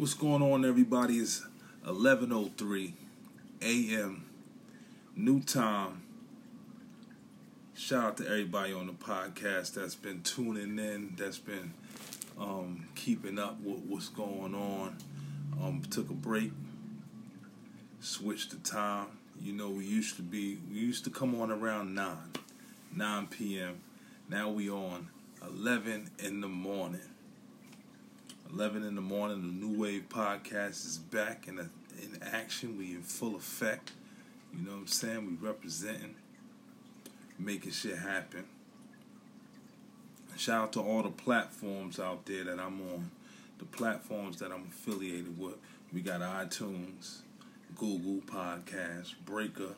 What's going on, everybody? It's 11:03 a.m. New time. Shout out to everybody on the podcast that's been tuning in, that's been um, keeping up with what's going on. Um, took a break, switched the time. You know, we used to be, we used to come on around 9, 9 p.m. Now we on 11 in the morning. 11 in the morning, the New Wave podcast is back in, a, in action. We in full effect. You know what I'm saying? We representing, making shit happen. Shout out to all the platforms out there that I'm on, the platforms that I'm affiliated with. We got iTunes, Google Podcasts, Breaker,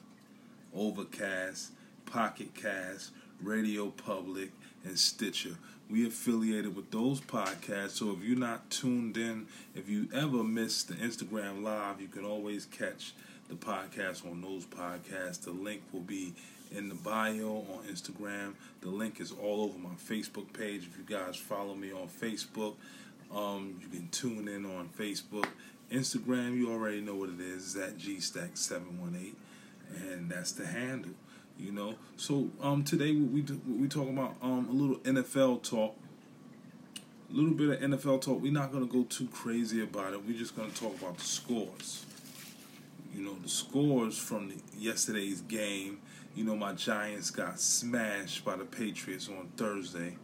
Overcast, Pocket Cast, Radio Public, and Stitcher we affiliated with those podcasts. So if you're not tuned in, if you ever miss the Instagram live, you can always catch the podcast on those podcasts. The link will be in the bio on Instagram. The link is all over my Facebook page. If you guys follow me on Facebook, um, you can tune in on Facebook. Instagram, you already know what it is. It's at gstack718, and that's the handle. You know, so um, today we we talk about um a little NFL talk, a little bit of NFL talk. We're not gonna go too crazy about it. We're just gonna talk about the scores. You know, the scores from the, yesterday's game. You know, my Giants got smashed by the Patriots on Thursday.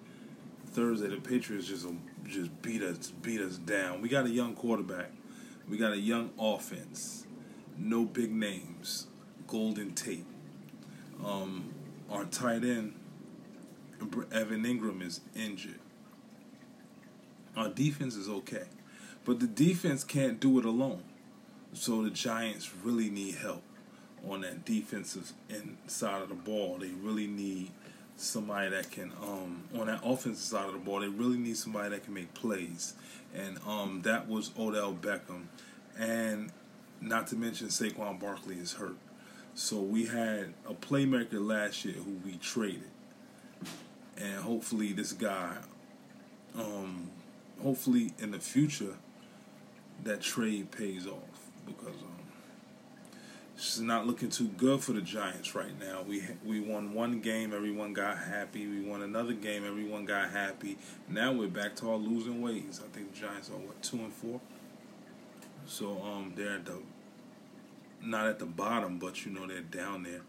Thursday, the Patriots just just beat us beat us down. We got a young quarterback. We got a young offense. No big names. Golden Tate. Um, our tight end, Evan Engram, is injured. Our defense is okay, but the defense can't do it alone. So the Giants really need help on that defensive side of the ball. They really need somebody that can um, on that offensive side of the ball. They really need somebody that can make plays, and um, that was Odell Beckham, and not to mention Saquon Barkley is hurt. So we had a playmaker last year who we traded, and hopefully this guy, um, hopefully in the future, that trade pays off because um, it's not looking too good for the Giants right now. We we won one game, everyone got happy. We won another game, everyone got happy. Now we're back to our losing ways. I think the Giants are what two and four. So um, they're the not at the bottom, but you know they're down there.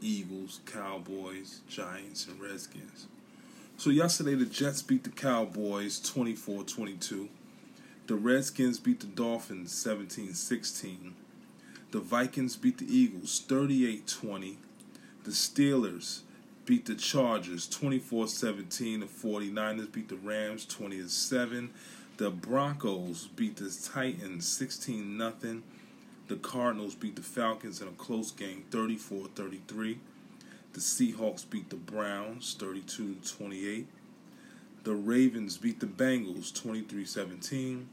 Eagles, Cowboys, Giants, and Redskins. So yesterday the Jets beat the Cowboys 24-22. The Redskins beat the Dolphins 17-16. The Vikings beat the Eagles 38-20. The Steelers beat the Chargers 24-17. The 49ers beat the Rams 20-7. The Broncos beat the Titans 16 nothing. The Cardinals beat the Falcons in a close game 34 33. The Seahawks beat the Browns 32 28. The Ravens beat the Bengals 23 17.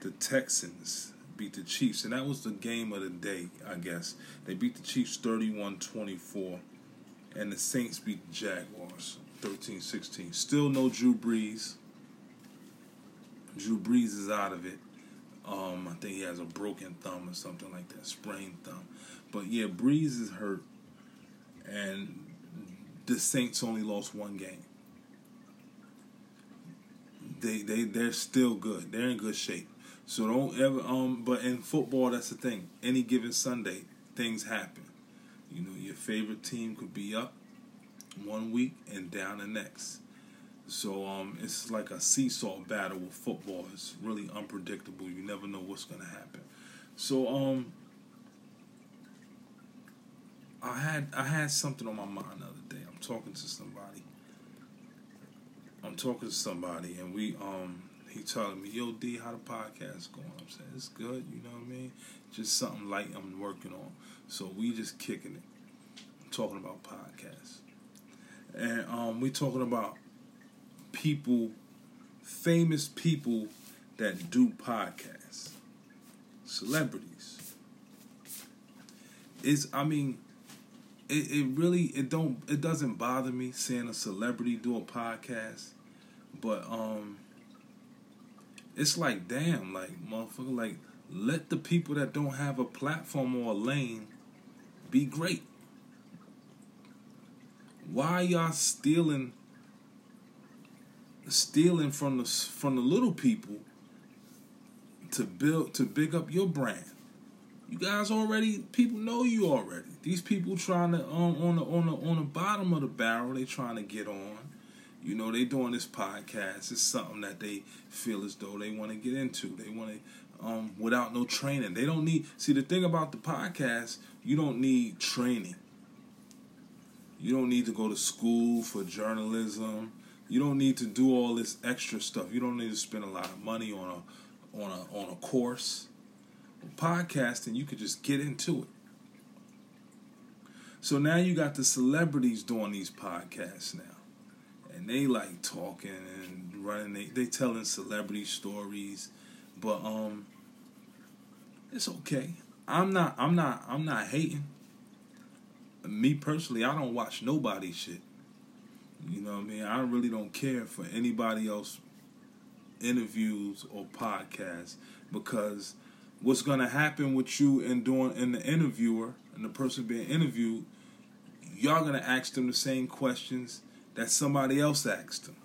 The Texans beat the Chiefs, and that was the game of the day, I guess. They beat the Chiefs 31 24. And the Saints beat the Jaguars 13 16. Still no Drew Brees. Drew Brees is out of it. Um, I think he has a broken thumb or something like that, sprained thumb. But yeah, Brees is hurt, and the Saints only lost one game. They they they're still good. They're in good shape. So don't ever um. But in football, that's the thing. Any given Sunday, things happen. You know, your favorite team could be up one week and down the next. So um, it's like a seesaw battle with football. It's really unpredictable. You never know what's gonna happen. So um, I had I had something on my mind the other day. I'm talking to somebody. I'm talking to somebody, and we um he telling me, "Yo, D, how the podcast going?" I'm saying it's good. You know what I mean? Just something light I'm working on. So we just kicking it. I'm talking about podcasts, and um we talking about people, famous people that do podcasts, celebrities. Is I mean, it, it really it don't it doesn't bother me seeing a celebrity do a podcast, but um, it's like damn, like motherfucker, like let the people that don't have a platform or a lane be great. Why y'all stealing stealing from the from the little people to build to big up your brand? You guys already people know you already. These people trying to on on the on the on the bottom of the barrel, they trying to get on. You know, they doing this podcast. It's something that they feel as though they want to get into. They want to um, without no training. They don't need. See, the thing about the podcast, you don't need training. You don't need to go to school for journalism. You don't need to do all this extra stuff. You don't need to spend a lot of money on a on a on a course. Podcasting, you could just get into it. So now you got the celebrities doing these podcasts now and they like talking and running. They they telling celebrity stories, but um, it's okay. I'm not. I'm not. I'm not hating. Me personally, I don't watch nobody shit. You know what I mean? I really don't care for anybody else interviews or podcasts because what's gonna happen with you and doing in the interviewer and the person being interviewed, y'all gonna ask them the same questions that somebody else asked them.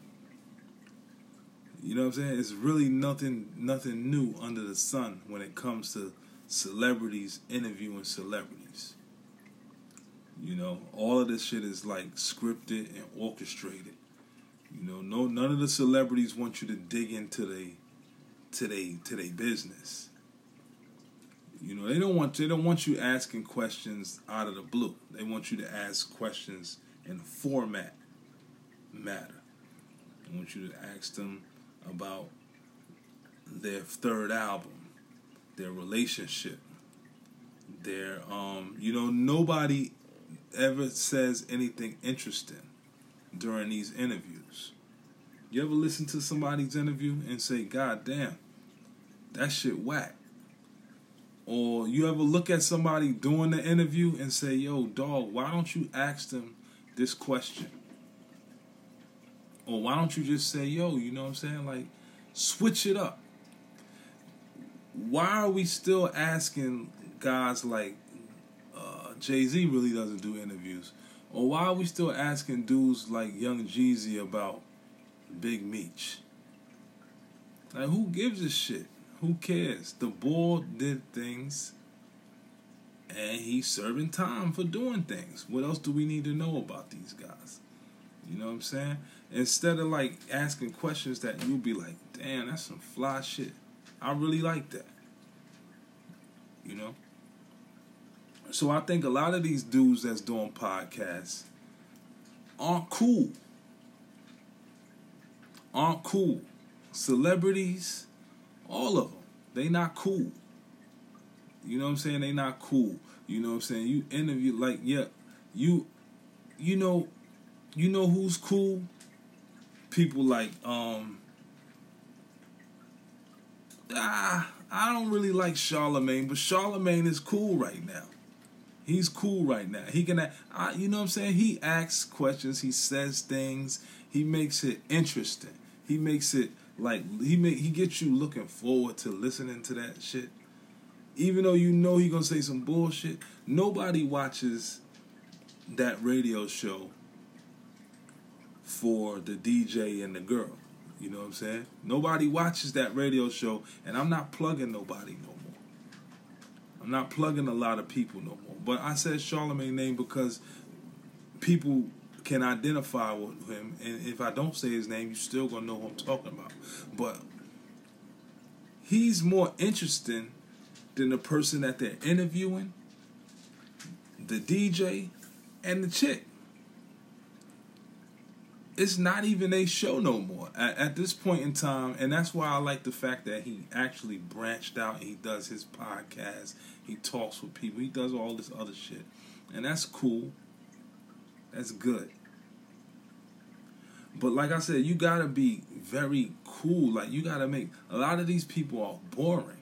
You know what I'm saying? It's really nothing nothing new under the sun when it comes to celebrities interviewing celebrities. You know, all of this shit is like scripted and orchestrated. You know, no none of the celebrities want you to dig into they to they to their business. You know, they don't want they don't want you asking questions out of the blue. They want you to ask questions in a format matter. I want you to ask them about their third album, their relationship, their um you know nobody ever says anything interesting during these interviews. You ever listen to somebody's interview and say, God damn, that shit whack? Or you ever look at somebody doing the interview and say, yo, dog, why don't you ask them this question? Or why don't you just say, yo, you know what I'm saying? Like, switch it up. Why are we still asking guys like Jay Z really doesn't do interviews? Or why are we still asking dudes like Young Jeezy about Big Meech? Like, who gives a shit? Who cares? The boy did things and he's serving time for doing things. What else do we need to know about these guys? You know what I'm saying? Instead of like asking questions that you'll be like, damn, that's some fly shit. I really like that. You know? So I think a lot of these dudes that's doing podcasts aren't cool. Aren't cool. Celebrities, all of them, they not cool. You know what I'm saying? They not cool. You know what I'm saying? You interview like yeah, you you know you know who's cool? people like um ah, I don't really like Charlemagne, but Charlemagne is cool right now. He's cool right now. He can, I, you know what I'm saying? He asks questions. He says things. He makes it interesting. He makes it like he make he gets you looking forward to listening to that shit. Even though you know he gonna say some bullshit, nobody watches that radio show for the DJ and the girl. You know what I'm saying? Nobody watches that radio show, and I'm not plugging nobody no. I'm not plugging a lot of people no more. But I said Charlemagne name because people can identify with him, and if I don't say his name, you still gonna know who I'm talking about. But he's more interesting than the person that they're interviewing, the DJ, and the chick it's not even a show no more at, at, this point in time and that's why i like the fact that he actually branched out and he does his podcast he talks with people. He does all this other shit. And that's cool. That's good. But like i said you gotta be very cool. Like you gotta make a lot of these people are boring.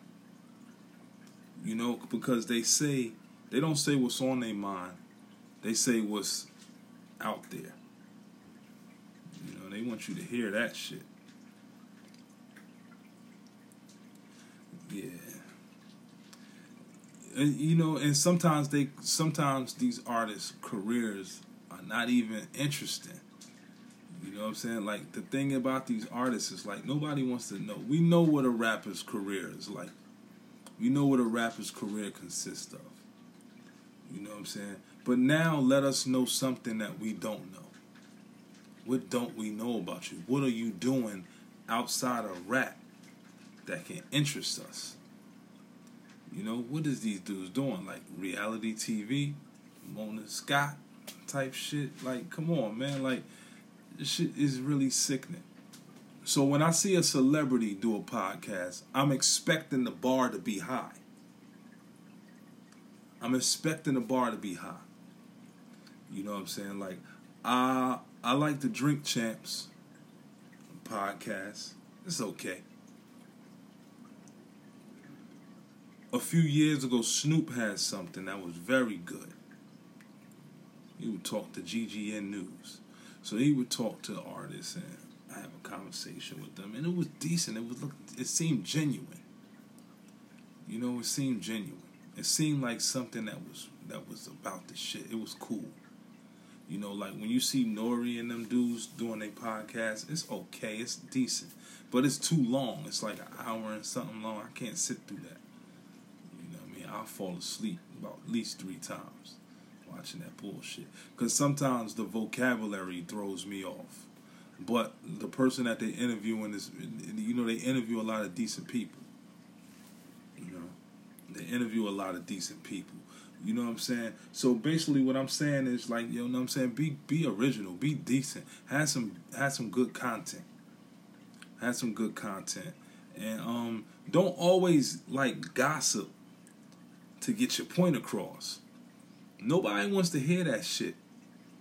You know because they say they don't say what's on their mind. They say what's out there. You know, they want you to hear that shit. Yeah. You know, and sometimes they, sometimes these artists' careers are not even interesting. You know what I'm saying? Like the thing about these artists is like nobody wants to know. We know what a rapper's career is like. We know what a rapper's career consists of. You know what I'm saying? But now let us know something that we don't know. What don't we know about you? What are you doing outside of rap that can interest us? You know, what is these dudes doing? Like reality TV, Mona Scott type shit? Like, come on, man. Like, this shit is really sickening. So when I see a celebrity do a podcast, I'm expecting the bar to be high. I'm expecting the bar to be high. You know what I'm saying? Like, I I like the Drink Champs podcast. It's okay. A few years ago, Snoop had something that was very good. He would talk to GGN News. So he would talk to artists and I have a conversation with them, and it was decent. It was it seemed genuine. You know, it seemed genuine. It seemed like something that was that was about the shit. It was cool. You know, like when you see Nori and them dudes doing their podcast, it's okay, it's decent, but it's too long. It's like an hour and something long. I can't sit through that. I fall asleep about at least three times watching that bullshit. Because sometimes the vocabulary throws me off. But the person that they interviewing is, you know, they interview a lot of decent people. You know, they interview a lot of decent people. You know what I'm saying? So basically, what I'm saying is like, you know what I'm saying? Be be original, be decent, have some have some good content, have some good content, and um, don't always like gossip to get your point across. Nobody wants to hear that shit.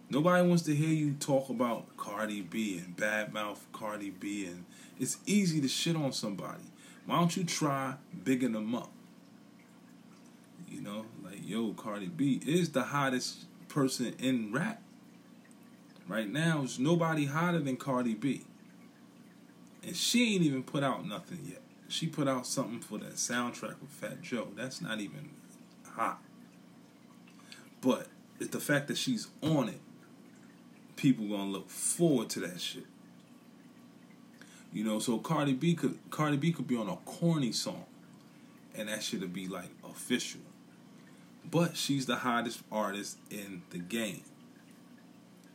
Nobody wants to hear you talk about Cardi B and badmouth Cardi B, and it's easy to shit on somebody. Why don't you try bigging them up? You know, like yo, Cardi B is the hottest person in rap right now. There's nobody hotter than Cardi B, and she ain't even put out nothing yet. She put out something for that soundtrack with Fat Joe. That's not even hot. But it's the fact that she's on it. People gonna look forward to that shit. You know, so Cardi B could Cardi B could be on a corny song, and that should be like official. But she's the hottest artist in the game.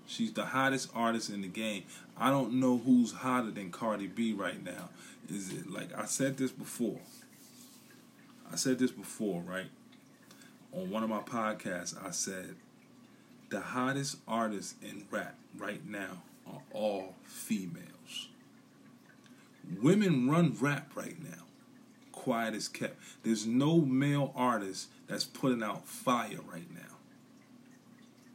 She's the hottest artist in the game. I don't know who's hotter than Cardi B right now. Is it like I said this before? I said this before, right? On one of my podcasts, I said the hottest artists in rap right now are all females. Women run rap right now. Quiet as kept. There's no male artist that's putting out fire right now.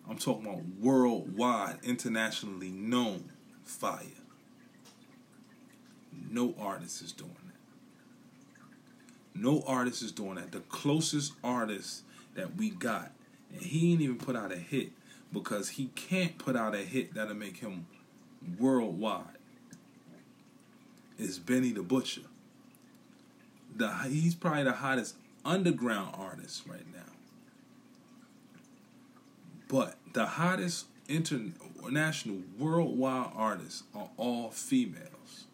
I'm talking about worldwide, internationally known fire. No artist is doing that. No artist is doing that. The closest artist that we got. And he ain't even put out a hit because he can't put out a hit that'll make him worldwide. Is Benny the Butcher. The he's probably the hottest underground artist right now. But the hottest international worldwide artists are all females.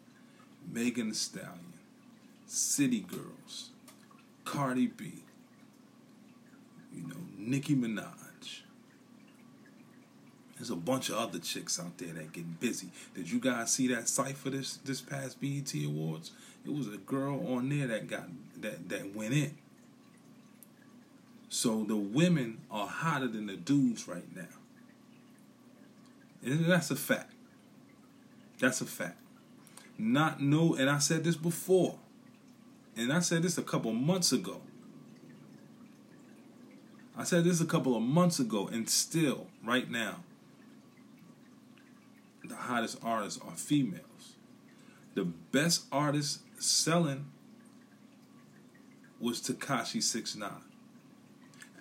Megan Thee Stallion, City Girls, Cardi B, you know, Nicki Minaj. There's a bunch of other chicks out there that get busy. Did you guys see that cipher this this past BET Awards? It was a girl on there that got that that went in. So the women are hotter than the dudes right now. And that's a fact. That's a fact. Not no, and I said this before, and I said this a couple months ago. I said this a couple of months ago, and still, right now, the hottest artists are females. The best artist selling was Tekashi Six Nine.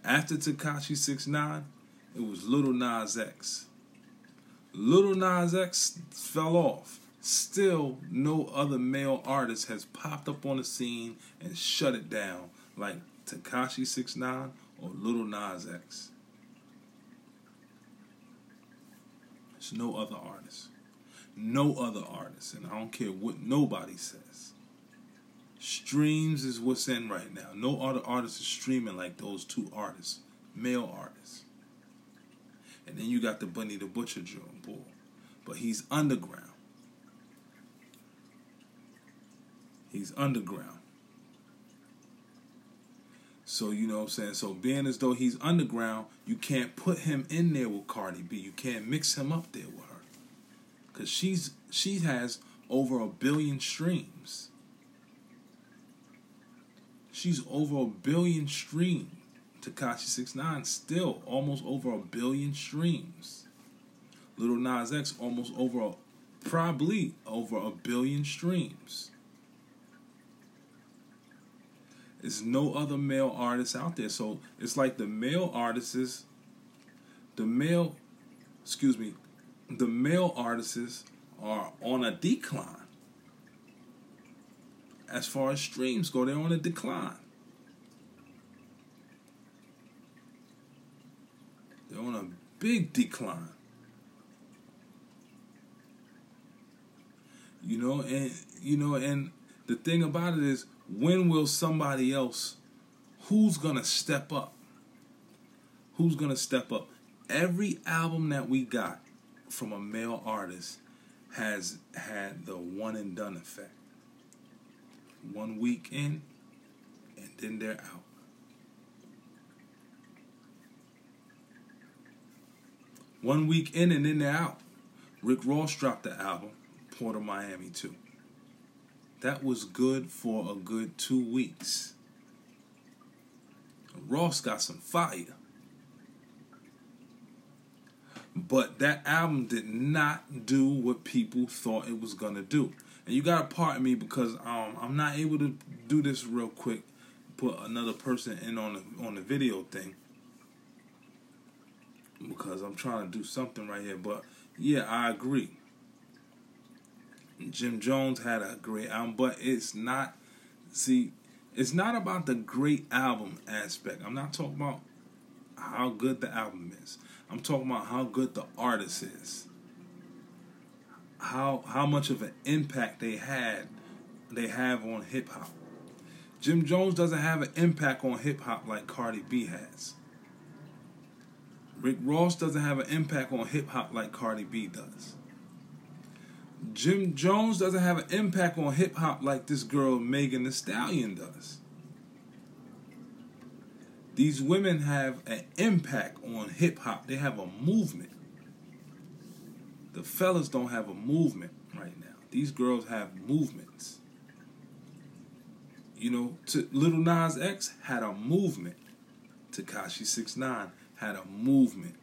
After Tekashi Six Nine, it was Lil Nas X. Lil Nas X fell off. still no other male artist has popped up on the scene and shut it down like Tekashi Six Nine or Lil Nas X. There's no other artist. No other artist. And I don't care what nobody says. Streams is what's in right now. No other artist is streaming like those two artists, male artists. And then you got the Benny the Butcher Joe Bull. But he's underground. He's underground. So you know what I'm saying? So being as though he's underground, you can't put him in there with Cardi B. You can't mix him up there with her. Cause she's she has over a billion streams. She's over a billion streams. Tekashi Six Nine still almost over a billion streams. Lil Nas X almost over a, probably over a billion streams. There's no other male artists out there. So it's like the male artists, the male, excuse me, the male artists are on a decline. As far as streams go, they're on a decline. They're on a big decline. You know, and you know, and the thing about it is when will somebody else who's gonna step up? Who's gonna step up? Every album that we got from a male artist has had the one and done effect. One week in and then they're out. One week in and then they're out. Rick ross dropped the album port of miami too that was good for a good two weeks. Ross got some fire. But that album did not do what people thought it was gonna do. And you gotta pardon me because um, I'm not able to do this real quick. Put another person in on the on the video thing because I'm trying to do something right here. But yeah, I agree. Jim Jones had a great album, but it's not. See, it's not about the great album aspect. I'm not talking about how good the album is. I'm talking about how good the artist is. How how much of an impact they had they have on hip hop. Jim Jones doesn't have an impact on hip hop like Cardi B has. Rick Ross doesn't have an impact on hip hop like Cardi B does. Jim Jones doesn't have an impact on hip hop like this girl Megan Thee Stallion does. These women have an impact on hip hop. They have a movement. The fellas don't have a movement right now. These girls have movements. You know, to Lil Nas X had a movement. Tekashi Six Nine had a movement.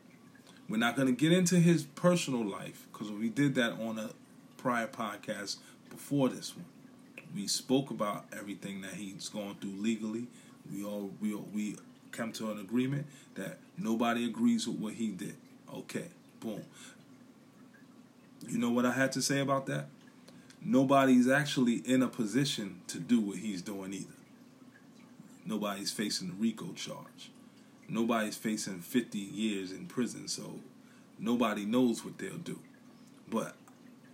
We're not going to get into his personal life because we did that on a prior podcast before this one. We spoke about everything that he's going through legally. We all we all, we come to an agreement that nobody agrees with what he did. Okay, boom. You know what I had to say about that? Nobody's actually in a position to do what he's doing either. Nobody's facing a RICO charge. Nobody's facing 50 years in prison, so nobody knows what they'll do. But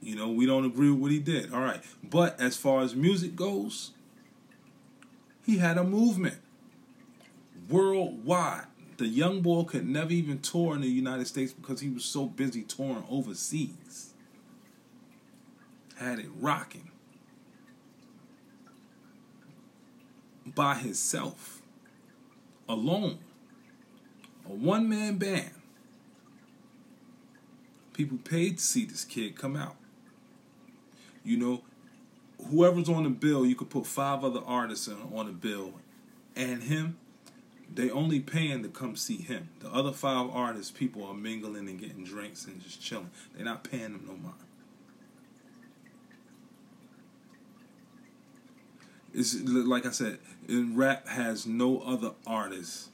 you know, we don't agree with what he did. All right. But as far as music goes, he had a movement worldwide. The young boy could never even tour in the United States because he was so busy touring overseas. Had it rocking by himself, alone, a one man band. People paid to see this kid come out. You know, whoever's on the bill, you could put five other artists on the bill, and him. They only paying to come see him. The other five artists, people are mingling and getting drinks and just chilling. They're not paying them no mind. It's like I said, in rap has no other artists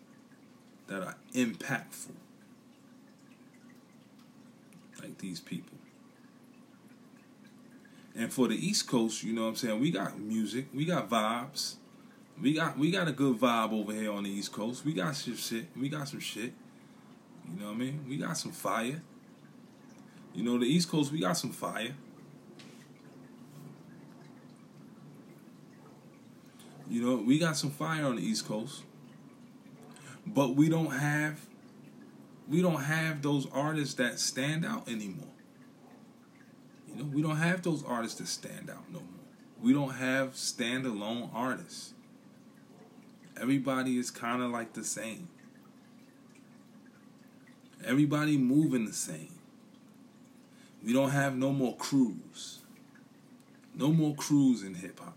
that are impactful like these people. And for the East Coast, you know what I'm saying, we got music, we got vibes. We got we got a good vibe over here on the East Coast. We got some shit. We got some shit. You know what I mean? We got some fire. You know, the East Coast, we got some fire. You know, we got some fire on the East Coast. But we don't have we don't have those artists that stand out anymore. You know, we don't have those artists that stand out no more. We don't have standalone artists. Everybody is kind of like the same. Everybody moving the same. We don't have no more crews. No more crews in hip hop.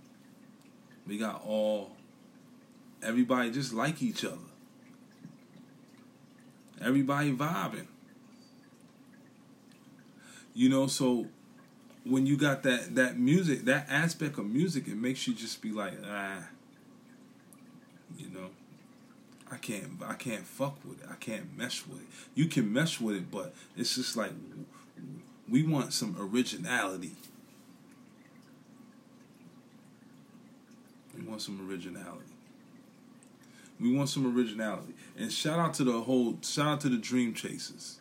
We got all everybody just like each other. Everybody vibing. You know, so when you got that that music, that aspect of music, it makes you just be like, ah, you know, I can't I can't fuck with it. I can't mesh with it. You can mesh with it, but it's just like we want some originality. We want some originality. We want some originality. And shout out to the whole shout out to the Dream Chasers.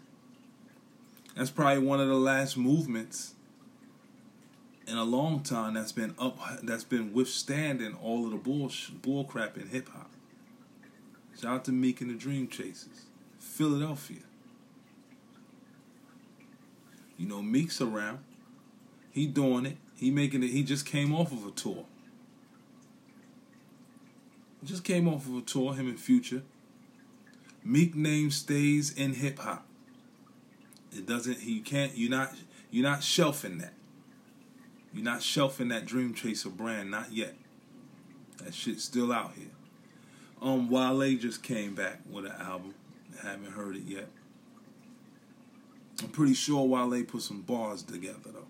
That's probably one of the last movements in a long time that's been up that's been withstanding all of the bull bull crap in hip hop. Shout out to Meek and the Dream Chasers. Philadelphia. You know, Meek's around. He doing it. He making it. He just came off of a tour. Just came off of a tour, him and Future. Meek name stays in hip hop. It doesn't he can't you're not you're not shelving that. You're not shelving that Dream Chaser brand, not yet. That shit's still out here. Um, Wale just came back with an album. haven't heard it yet. I'm pretty sure Wale put some bars together though.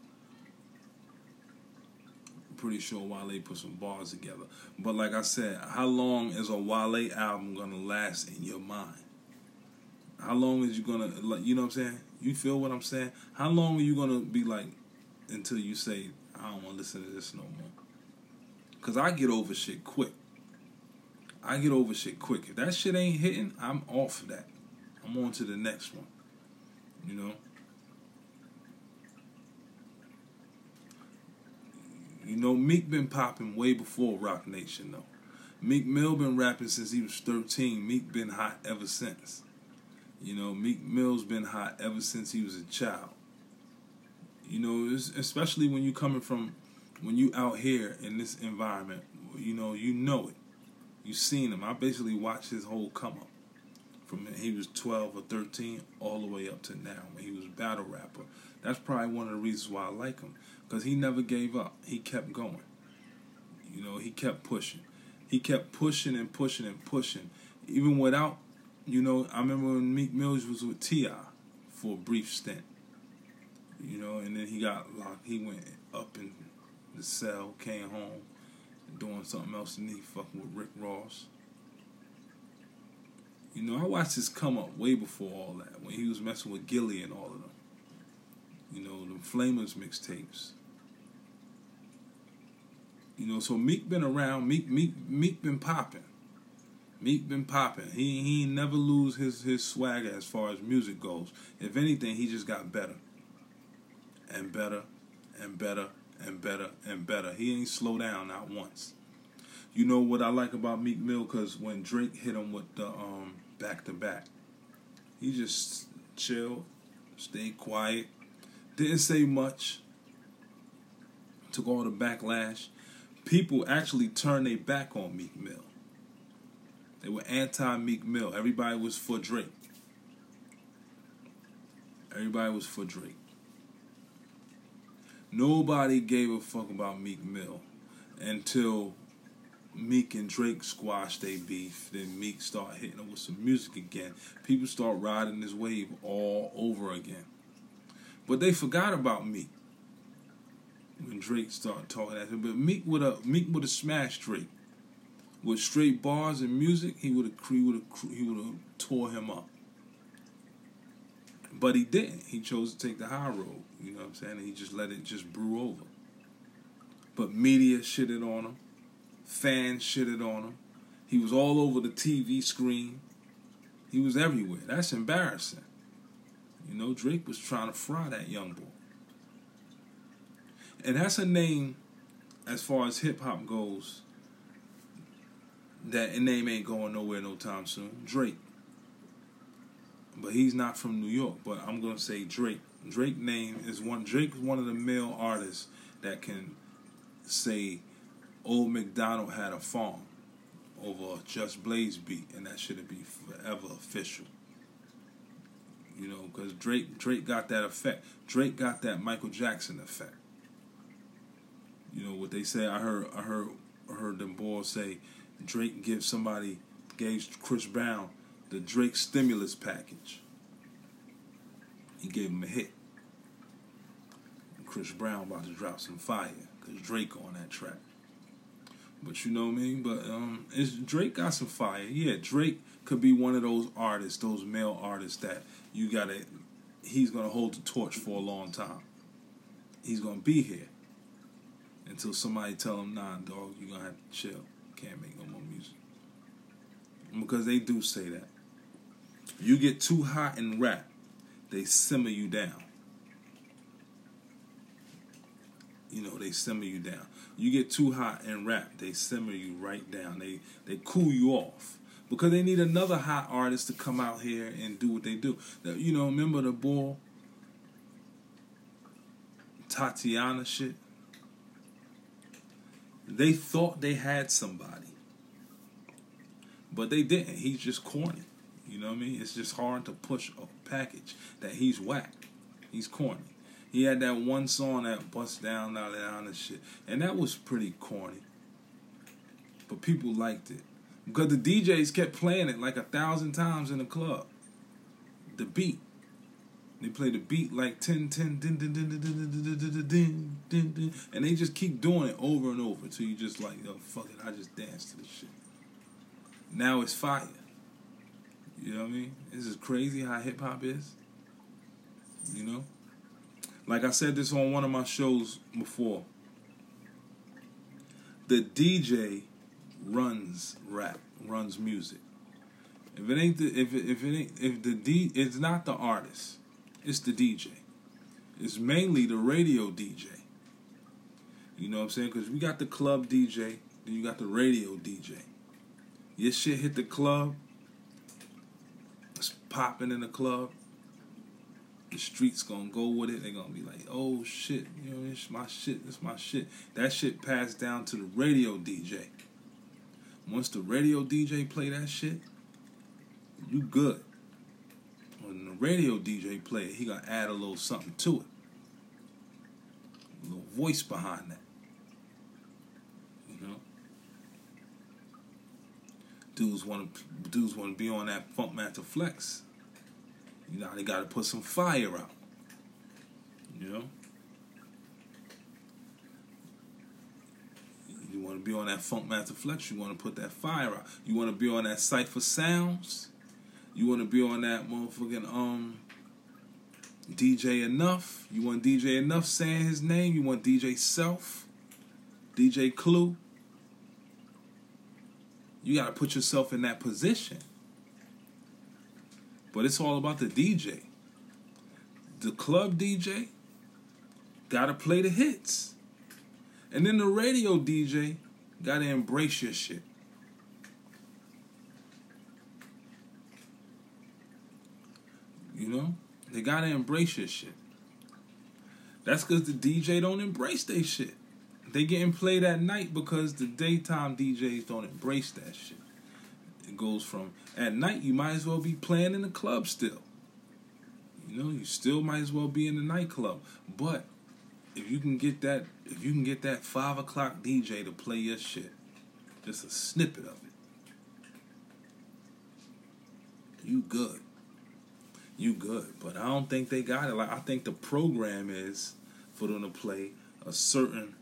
I'm pretty sure Wale put some bars together. But like I said, how long is a Wale album gonna last in your mind? How long is you gonna like you know what I'm saying? You feel what I'm saying? How long are you gonna be like until you say I don't want to listen to this no more. Cause I get over shit quick. I get over shit quick. If that shit ain't hitting, I'm off of that. I'm on to the next one. You know? You know, Meek been popping way before Roc Nation though. Meek Mill been rapping since he was 13. Meek been hot ever since. You know, Meek Mill's been hot ever since he was a child. You know, especially when you coming from when you out here in this environment. You know, you know it. You seen him. I basically watched his whole come up from he was 12 or 13 all the way up to now when he was battle rapper. That's probably one of the reasons why I like him because he never gave up. He kept going. You know, he kept pushing. He kept pushing and pushing and pushing, even without. You know, I remember when Meek Mills was with T.I. for a brief stint you know, and then he got locked. He went up in the cell, came home, doing something else, and he fucking with Rick Ross. You know, I watched this come up way before all that, when he was messing with Gillie and all of them. You know, the Flamers mixtapes. You know, so Meek been around. Meek, Meek, Meek been popping. Meek been popping. He he never lose his his swagger as far as music goes. If anything, he just got better and better and better and better and better. He ain't slow down not once. You know what I like about Meek Mill? Because when Drake hit him with the um, back to back, he just chilled, stayed quiet, didn't say much, took all the backlash. People actually turned their back on Meek Mill. They were anti Meek Mill. Everybody was for Drake. Everybody was for Drake. Nobody gave a fuck about Meek Mill until Meek and Drake squashed their beef. Then Meek start hitting them with some music again. People start riding this wave all over again. But they forgot about Meek when Drake started talking at him. But Meek would have Meek would have smashed Drake with straight bars and music. He would have he would have he would have tore him up. But he didn't. He chose to take the high road. You know what I'm saying? And he just let it just brew over. But media shitted on him. Fans shitted on him. He was all over the TV screen. He was everywhere. That's embarrassing. You know, Drake was trying to fry that young boy. And that's a name, as far as hip hop goes, that name ain't going nowhere no time soon. Drake. But he's not from New York. But I'm gonna say Drake. Drake name is one. Drake is one of the male artists that can say, "Old McDonald had a farm." over Just Blaze beat, and that should be forever official. You know, because Drake Drake got that effect. Drake got that Michael Jackson effect. You know what they say. I heard I heard I heard them boys say Drake gives somebody gave Chris Brown the Drake stimulus package. He gave him a hit. Chris Brown about to drop some fire because Drake on that track. But you know mean? But um, Drake got some fire? Yeah, Drake could be one of those artists, those male artists that you gotta. He's gonna hold the torch for a long time. He's gonna be here until somebody tell him, "Nah, dog, you gonna have to chill. Can't make no more music." Because they do say that. You get too hot in rap, they simmer you down. You know, they simmer you down. You get too hot in rap, they simmer you right down. They they cool you off because they need another hot artist to come out here and do what they do. You know, remember the bull Thotiana shit? They thought they had somebody, but they didn't. He's just corny. You know what I mean? It's just hard to push a package that he's whack. He's corny. He had that one song that bust down, down, down and shit, and that was pretty corny. But people liked it because the DJs kept playing it like a thousand times in the club. The beat. They play the beat like 10, 10, din, din, din, din, din, din, din, din, din, and they just keep doing it over and over until you just like, yo, fuck it, I just dance to this shit. Now it's fire. You know what I mean? This is crazy how hip hop is. You know? Like I said this on one of my shows before. The DJ runs rap, runs music. If it ain't the if it, if it ain't if the D it's not the artist, it's the DJ. It's mainly the radio DJ. You know what I'm saying? Because we got the club DJ, then you got the radio DJ. Your shit hit the club, popping in the club the streets gonna go with it. They're gonna be like, oh shit, you know, it's my shit, it's my shit. That shit passed down to the radio DJ. Once the radio DJ play that shit, you good. When the radio DJ play it, he gonna add a little something to it. A little voice behind that. You know? Dudes wanna dudes wanna be on that Funkmaster Flex. You know, they got to put some fire out. You know? You want to be on that Funk Master Flex, you want to put that fire out. You want to be on that Cipha Sounds. You want to be on that motherfucking um DJ Envy. You want DJ Envy saying his name. You want DJ Self, DJ Clue. You got to put yourself in that position. But it's all about the DJ. The club DJ got to play the hits. And then the radio DJ got to embrace your shit. You know? They got to embrace your shit. That's because the DJ don't embrace their shit. They getting played at night because the daytime DJs don't embrace that shit. It goes from at night you might as well be playing in the club still. You know, you still might as well be in the nightclub. But if you can get that if you can get that five o'clock DJ to play your shit, just a snippet of it. You good. You good. But I don't think they got it. Like I think the program is for them to play a certain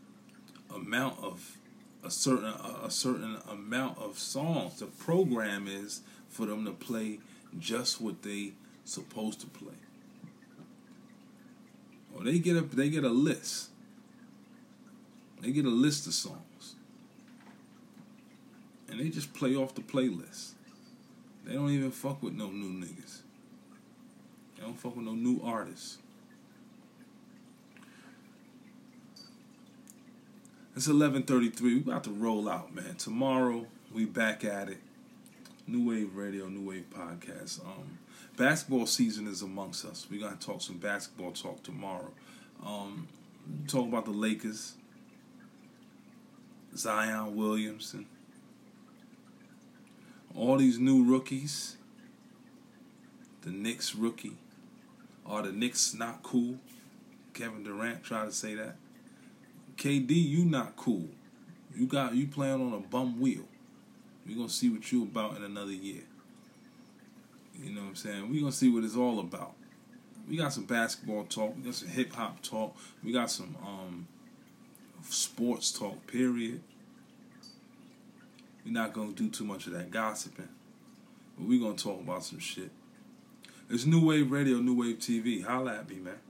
amount of a certain a, certain amount of songs. The program is for them to play just what they supposed to play. Or they get a they get a list. They get a list of songs. And they just play off the playlist. They don't even fuck with no new niggas. They don't fuck with no new artists. It's eleven thirty three. We about to roll out, man. Tomorrow we back at it. New Wave Radio, New Wave Podcast. Um, basketball season is amongst us. We're gonna talk some basketball talk tomorrow. Um, talk about the Lakers, Zion Williamson, all these new rookies. The Knicks rookie. Are the Knicks not cool? Kevin Durant tried to say that. KD, you not cool. You got you playing on a bum wheel. We gonna see what you about in another year. You know what I'm saying? We gonna see what it's all about. We got some basketball talk. We got some hip hop talk. We got some um, sports talk. Period. We're not gonna do too much of that gossiping, but we gonna talk about some shit. It's New Wave Radio, New Wave TV. Holla at me, man.